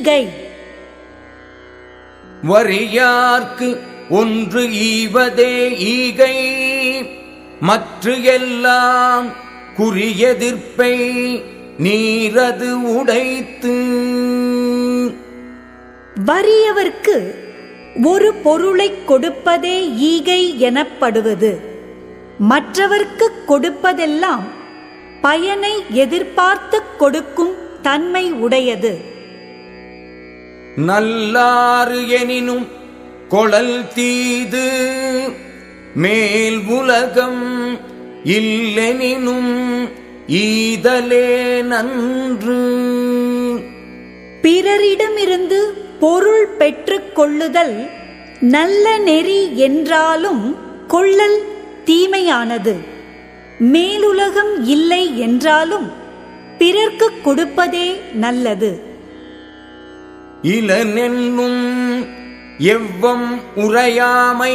ஈகை வரியார்க்கு ஒன்று ஈவதே ஈகை. மற்ற எல்லாம் குறியெதிர்ப்பை நீரது உடைத்து. வறியவர்க்கு ஒரு பொருளைக் கொடுப்பதே ஈகை எனப்படுவது. மற்றவர்க்கு கொடுப்பதெல்லாம் பயனை எதிர்பார்த்துக் கொடுக்கும் தன்மை உடையது. நல்லாறு எனினும் கொளல் தீது மேல் உலகம் இல்லெனினும் ஈதலே நன்று. பிறரிடமிருந்து பொருள் பெற்றுக் கொள்ளுதல் நல்ல நெறி என்றாலும் கொள்ளல் தீமையானது. மேலுலகம் இல்லை என்றாலும் பிறர்க்கு கொடுப்பதே நல்லது. இளனென்னும் எவ்வம் உரையாமை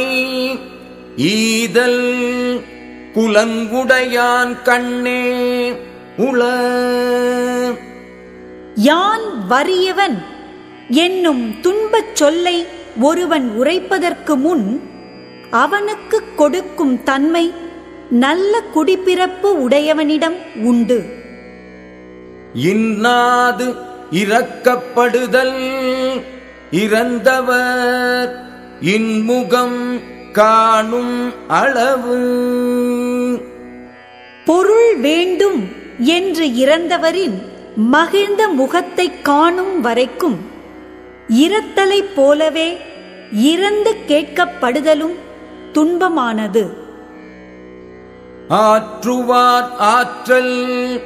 ஈதல் புலங்குடையான் கண்ணே உள. யான் வறியவன் என்னும் துன்பச் சொல்லை ஒருவன் உரைப்பதற்கு முன் அவனுக்கு கொடுக்கும் தன்மை நல்ல குடிப்பிறப்பு உடையவனிடம் உண்டு. இன்னாது இறக்கப்படுதல். இறந்தவர் இன்முகம் காணும் அளவு. பொருள் வேண்டும் என்று இறந்தவரின் மகிழ்ந்த முகத்தைக் காணும் வரைக்கும் இரத்தலைப் போலவே இறந்து கேட்கப்படுதலும் துன்பமானது. ஆற்றுவார் ஆற்றல்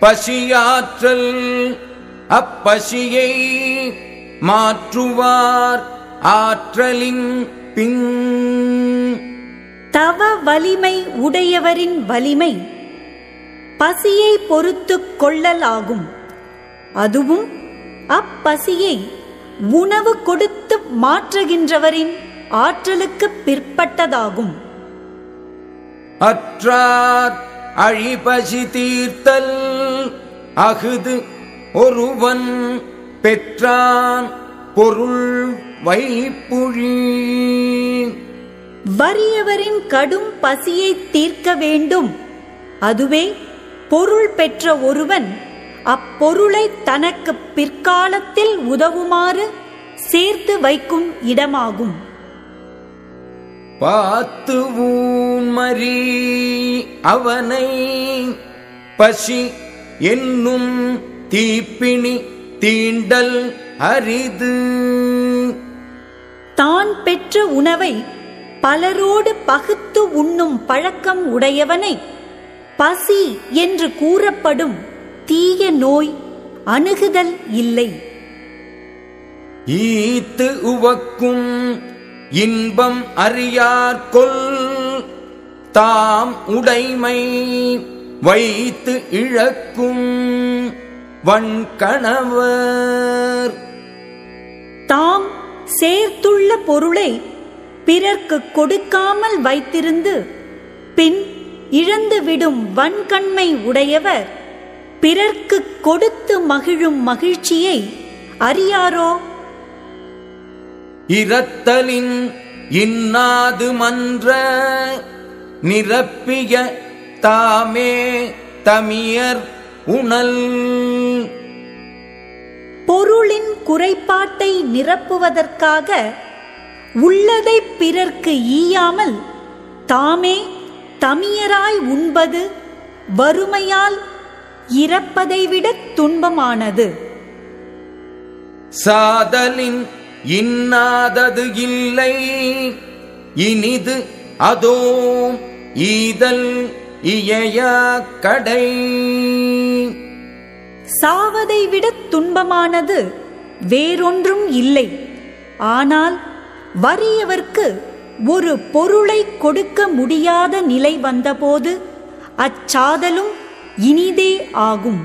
பசியாற்றல் அப்பசியை மாற்றுவார் ஆற்றலின் பின். தவ வலிமை உடையவரின் வலிமை பசியை பொறுத்துக் கொள்ளலாகும் அதுவும் அப்பசியை உணவு கொடுத்து மாற்றுகின்றவரின் ஆற்றலுக்கு பிற்பட்டதாகும். அற்றார் அழிபசி தீர்த்தல் அகுது ஒருவன் பெற்றான் பொருள் வைப்புழி வறியவரின் கடும் பசியை தீர்க்க வேண்டும். அதுவே பொருள் பெற்ற ஒருவன் அப்பொருளை தனக்கு பிற்காலத்தில் உதவுமாறு சேர்த்து வைக்கும் இடமாகும். பார்த்து ஊன்மரி அவனை பசி என்னும் தீப்பிணி தீண்டல் அரிது. தான் பெற்ற உணவை பலரோடு பகுத்து உண்ணும் பழக்கம் உடையவனை பசி என்று கூறப்படும் தீய நோய் அணுகுதல் இல்லை. ஈத்து உவக்கும் இன்பம் அறியார்கொல் தாம் உடைமை வைத்து இழக்கும் வன்கணவர் தாம் சேர்த்துள்ள பொருளை பிறர்க்கு கொடுக்காமல் வைத்திருந்து பின் இழந்துவிடும் வன்கண்மை உடையவர் பிறர்க்கு கொடுத்து மகிழும் மகிழ்ச்சியை அறியாரோ? இரத்தலின் இன்னாது மன்ற நிரப்பிய தாமே தமியர் உணல். குறைபாட்டை நிரப்புவதற்காக உள்ளதை பிறர்க்கு ஈயாமல் தாமே தமியராய் உண்பது வறுமையால் இறப்பதை விட துன்பமானது. சாதலின் இன்னாதது இல்லை. இனிது அதோ ஈதல் இயையா கடை. சாவதை விட துன்பமானது வேறொன்றும் இல்லை. ஆனால் வறியவர்க்கு ஒரு பொருளை கொடுக்க முடியாத நிலை வந்தபோது அச்சாதலும் இனிதே ஆகும்.